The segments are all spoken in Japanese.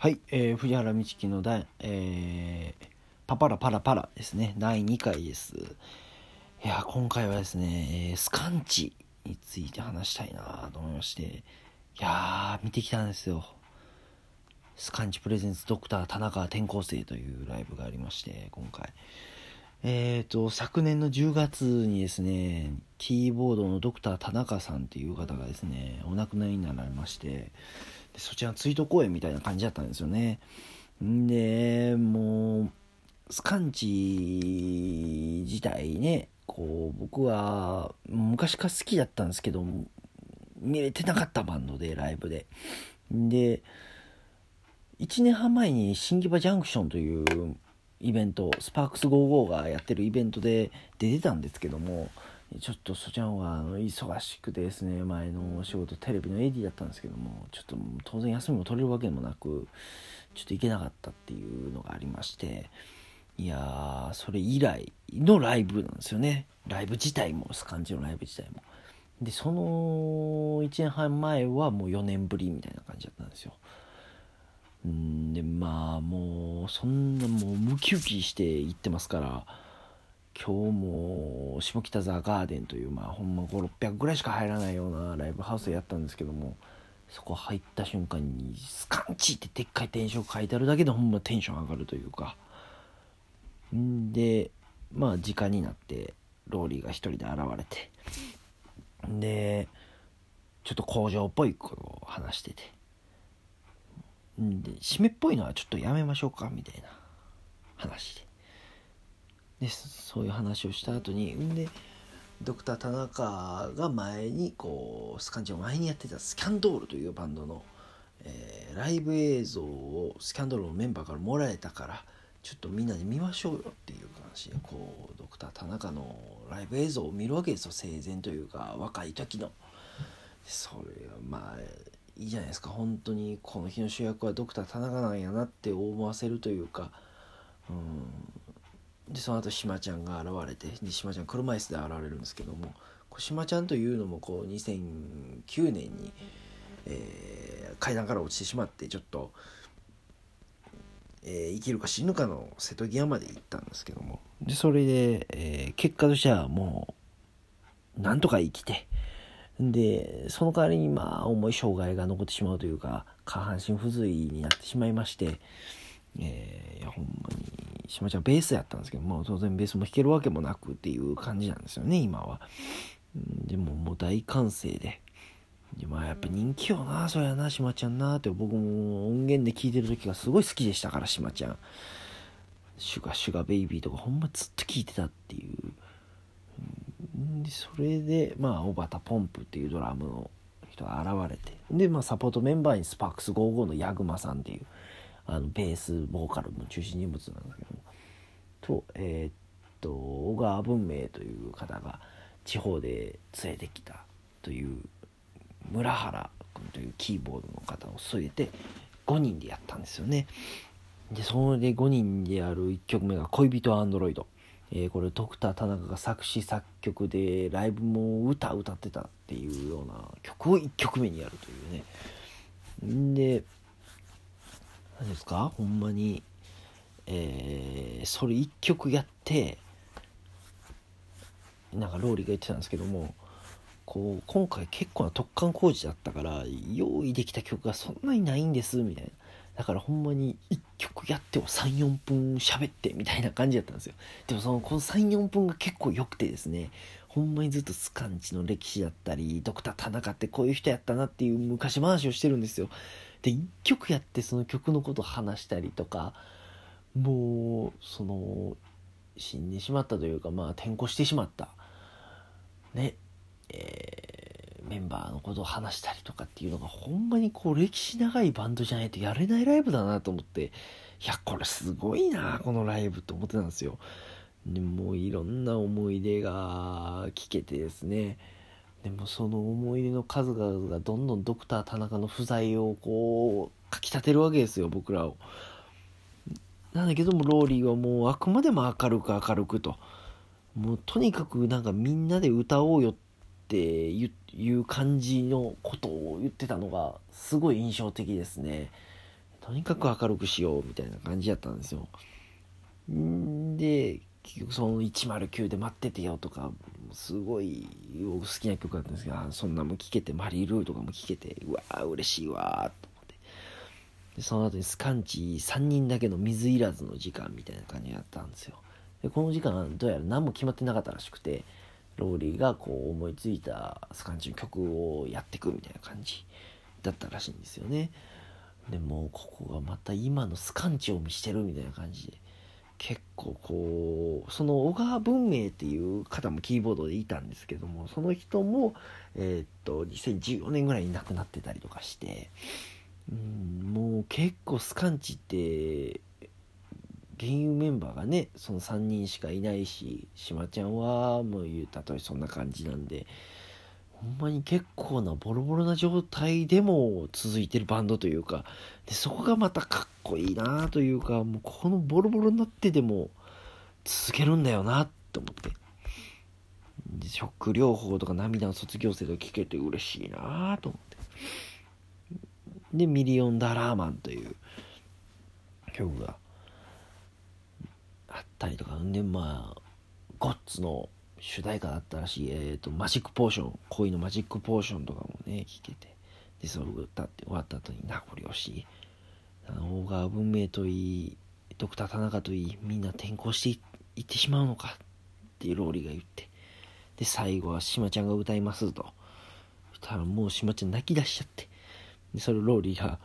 はい、えー、藤原道樹の第、えー、パパラパラパラですね、第2回です。いや、今回はですね、えースカンチについて話したいなと思いまして、いやー、見てきたんですよ。スカンチプレゼンツドクター田中転校生というライブがありまして、今回。えーと、昨年の10月にですね、キーボードのドクター田中さんっていう方がですね、お亡くなりになられまして、そちらの追悼公演みたいな感じだったんですよね。で、もう、スカンチ自体ね、こう、僕は昔から好きだったんですけど、見れてなかったバンドで、ライブで。で、1年半前に新木場ジャンクションというイベントスパークス55がやってるイベントで出てたんですけどもちょっとそちらはあの忙しくてですね前のお仕事テレビの AD だったんですけどもちょっと当然休みも取れるわけでもなくちょっと行けなかったっていうのがありましていやーそれ以来のライブなんですよね。ライブ自体もスカンチのライブ自体も。でその1年半前はもう4年ぶりみたいな感じだったんですよ。んでまあもうそんなもうムキウキして行ってますから今日も下北沢ガーデンというまあほんま5600ぐらいしか入らないようなライブハウスやったんですけどもそこ入った瞬間に「スカンチ!」ってでっかいテンション書いてあるだけでほんまテンション上がるというか。んでまあ時間になってローリーが一人で現れて。でちょっと工場っぽいことを話してて。んで締めっぽいのはちょっとやめましょうかみたいな話で。でそういう話をした後にんでドクター田中が前にこうスカンチを前にやってたスキャンドールというバンドの、えーライブ映像をスキャンドールのメンバーからもらえたからちょっとみんなで見ましょうよっていう話でこうドクター田中のライブ映像を見るわけですよ生前というか若い時の。それはまあいいじゃないですか本当にこの日の主役はドクター田中なんやなって思わせるというかうんでその後島ちゃんが現れて島ちゃん車椅子で現れるんですけどもこう島ちゃんというのもこう2009年に、えー階段から落ちてしまってちょっと、えー生きるか死ぬかの瀬戸際まで行ったんですけども。でそれで、えー結果としてはもうなんとか生きてでその代わりにまあ重い障害が残ってしまうというか下半身不随になってしまいまして、えーいやほんしまちゃんベースやったんですけども当然ベースも弾けるわけもなくっていう感じなんですよね今は。でももう大歓声で。でまあやっぱ人気よなそりゃな島ちゃんなって僕も音源で聴いてる時がすごい好きでしたから島ちゃん。シュガシュガベイビーとかほんまずっと聴いてたっていう。でそれでまあ小畑ポンプっていうドラムの人が現れてでまあサポートメンバーにスパークス55のヤグマさんっていうあのベースボーカルの中心人物なんだけども。とえーっと小川文明という方が地方で連れてきたという村原君というキーボードの方を添えて5人でやったんですよね。でそれで5人でやる1曲目が「恋人アンドロイド」えーこれドクター田中が作詞作曲でライブも歌歌ってたっていうような曲を1曲目にやるというね。んで何ですか？ほんまにえーそれ1曲やってなんかローリーが言ってたんですけどもこう今回結構な突貫工事だったから用意できた曲がそんなにないんですみたいな。だからほんまに1曲やっても34分喋ってみたいな感じだったんですよ。でもそのこの34分が結構良くてですねほんまにずっとスカンチの歴史だったりドクター田中ってこういう人やったなっていう昔話をしてるんですよ。で1曲やってその曲のこと話したりとかもうその死んでしまったというかまあ転校してしまった。ねえーメンバーのことを話したりとかっていうのがほんまにこう歴史長いバンドじゃないとやれないライブだなと思っていやこれすごいなこのライブって思ってたんですよ。でもういろんな思い出が聞けてですね。でもその思い出の数々がどんどんドクター田中の不在をこうかきたてるわけですよ僕らを。なんだけどもローリーはもうあくまでも明るく明るくと。もうとにかくなんかみんなで歌おうよっていういう感じのことを言ってたのがすごい印象的ですね。とにかく明るくしようみたいな感じやったんですよ。んで結局その109で待っててよとかすごい好きな曲だったんですけどそんなも聴けてマリー・ルーとかも聴けてうわー嬉しいわーと思って。でその後にスカンチ3人だけの水いらずの時間みたいな感じやったんですよ。でこの時間どうやら何も決まってなかったらしくてローリーがこう思いついたスカンチの曲をやってくみたいな感じだったらしいんですよね。でもここがまた今のスカンチを見してるみたいな感じで。構こうその小川文明っていう方もキーボードでいたんですけどもその人もえー、っと2014年ぐらいに亡くなってたりとかしてうんもう結構スカンチって現有メンバーがねその3人しかいないししまちゃんはもう言うたとえそんな感じなんでほんまに結構なボロボロな状態でも続いてるバンドというかでそこがまたかっこいいなというかもうこのボロボロになってでも続けるんだよなと思って。でショック療法とか涙の卒業生と聞けて嬉しいなと思って。でミリオンダラーマンという曲があったりとかんでまあゴッツの主題歌だったらしい、えーと、マジックポーション恋のマジックポーションとかもね聴けて。でそれを歌って終わった後に名残惜しい。大川文明といいドクター田中といいみんな転校していってしまうのかってローリーが言って。で最後はしまちゃんが歌いますと。そしたらもうしまちゃん泣き出しちゃって。でそれローリーが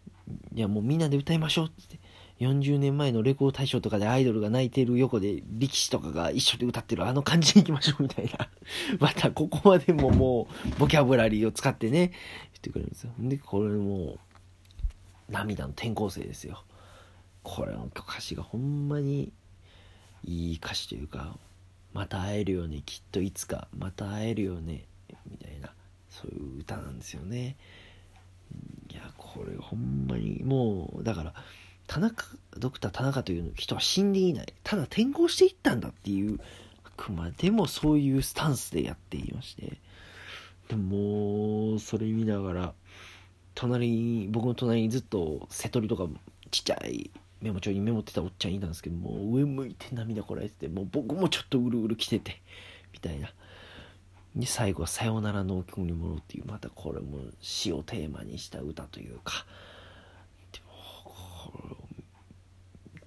「いやもうみんなで歌いましょう」って。40年前のレコード大賞とかでアイドルが泣いてる横で力士とかが一緒で歌ってるあの感じに行きましょうみたいな。またここまでももうボキャブラリーを使ってね、言ってくれるんですよ。で、これもう涙の転校生ですよ。これの歌詞がほんまにいい歌詞というか、また会えるよね、きっといつか、また会えるよね、みたいな、そういう歌なんですよね。いや、これほんまにもう、だから、田中ドクター田中という人は死んでいない。ただ転校していったんだっていう。あくまでもそういうスタンスでやっていまして。でもそれ見ながら隣に僕の隣にずっと瀬戸りとかちっちゃいメモ帳にメモってたおっちゃんいたんですけども上向いて涙こらえててもう僕もちょっとうるうる来ててみたいな。で最後は「さよならの曲に戻る」っていうまたこれも死をテーマにした歌というか。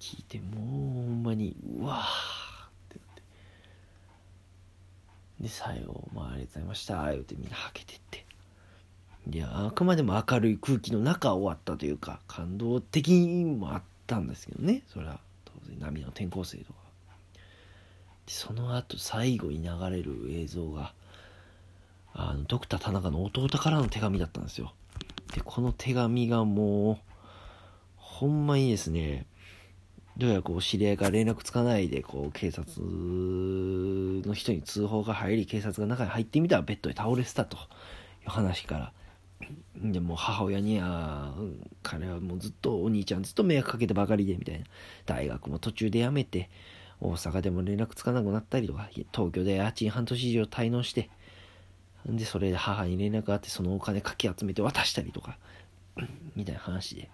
聞いてもうほんまにうわーってなって。で最後「まあ、ありがとうございました」言うてみんなはけてって。いやあくまでも明るい空気の中終わったというか感動的にもあったんですけどね。それは当然波の転校生とか。でその後最後に流れる映像があのドクター田中の弟からの手紙だったんですよ。でこの手紙がもうほんまにですねどうやらこう知り合いから連絡つかないでこう警察の人に通報が入り警察が中に入ってみたらベッドで倒れてたという話から。でも母親には彼はもうずっとお兄ちゃんずっと迷惑かけてばかりでみたいな。大学も途中で辞めて大阪でも連絡つかなくなったりとか東京で家賃半年以上滞納してでそれで母に連絡があってそのお金かき集めて渡したりとかみたいな話で。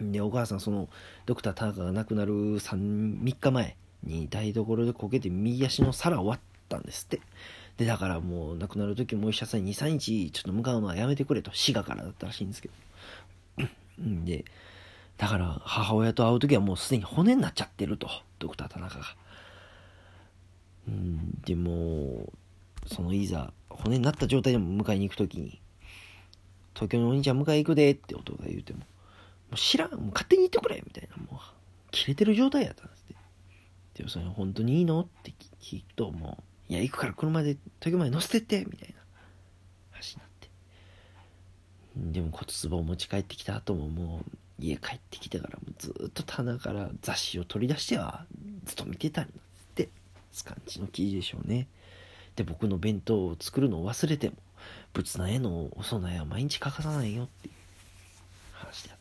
で、お母さん、その、ドクター田中が亡くなる 3, 3日前に台所でこけて右足の皿終わったんですって。で、だからもう亡くなる時もお医者さんに2、3日ちょっと向かうのはやめてくれと、滋賀からだったらしいんですけど。で、だから母親と会う時はもうすでに骨になっちゃってると、ドクター田中が。うん、でも、そのいざ骨になった状態でも迎えに行く時に、東京のお兄ちゃん迎え行くでって弟が言うて、もう知らん、もう勝手に言ってくれみたいな、もう、切れてる状態やったんですって。でもそれ本当にいいのって聞くと、もう、いや、行くから車で東京まで乗せてってみたいな話になって。でも骨壺を持ち帰ってきた後ももう、家帰ってきてからもずっと棚から雑誌を取り出してはずっと見てたんですってスカンチの記事でしょうねで僕の弁当を作るのを忘れても仏壇へのお供えは毎日欠かさないよっていう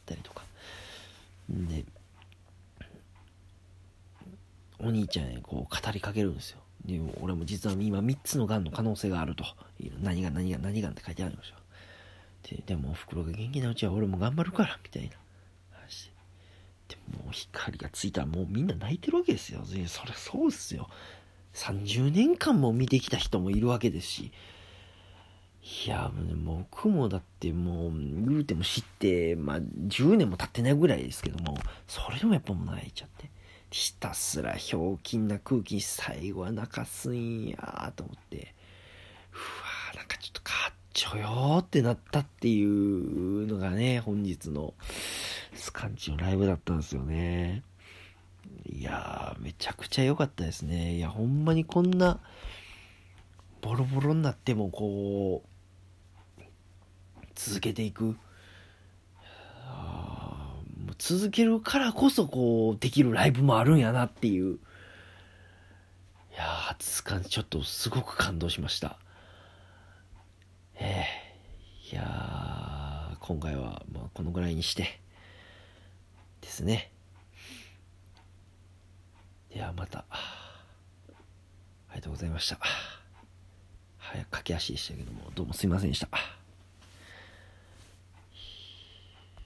ったりとか。でお兄ちゃんへこう語りかけるんですよ。で俺も実は今3つのがんの可能性があると。何が何が何がんって書いてあるんですよ。ででもおふくろが元気なうちは俺も頑張るからみたいな。話。ってもう光がついたらもうみんな泣いてるわけですよ。そりゃそうっすよ。30年間も見てきた人もいるわけですし。いやもう僕もだってもう言うても知ってまあ10年も経ってないぐらいですけどもそれでもやっぱもう泣いちゃってひたすらひょうきんな空気に最後は泣かすんやと思ってうわなんかちょっとかっちょよーってなったっていうのがね本日のスカンチのライブだったんですよね。いやーめちゃくちゃ良かったですね。いやほんまにこんなボロボロになってもこう続けていく。続けるからこそこうできるライブもあるんやなっていう。いや初感ちょっとすごく感動しました。えー、いや今回はまあこのぐらいにして。ですね。ではまた。ありがとうございました。早く駆け足でしたけどもどうもすいませんでした。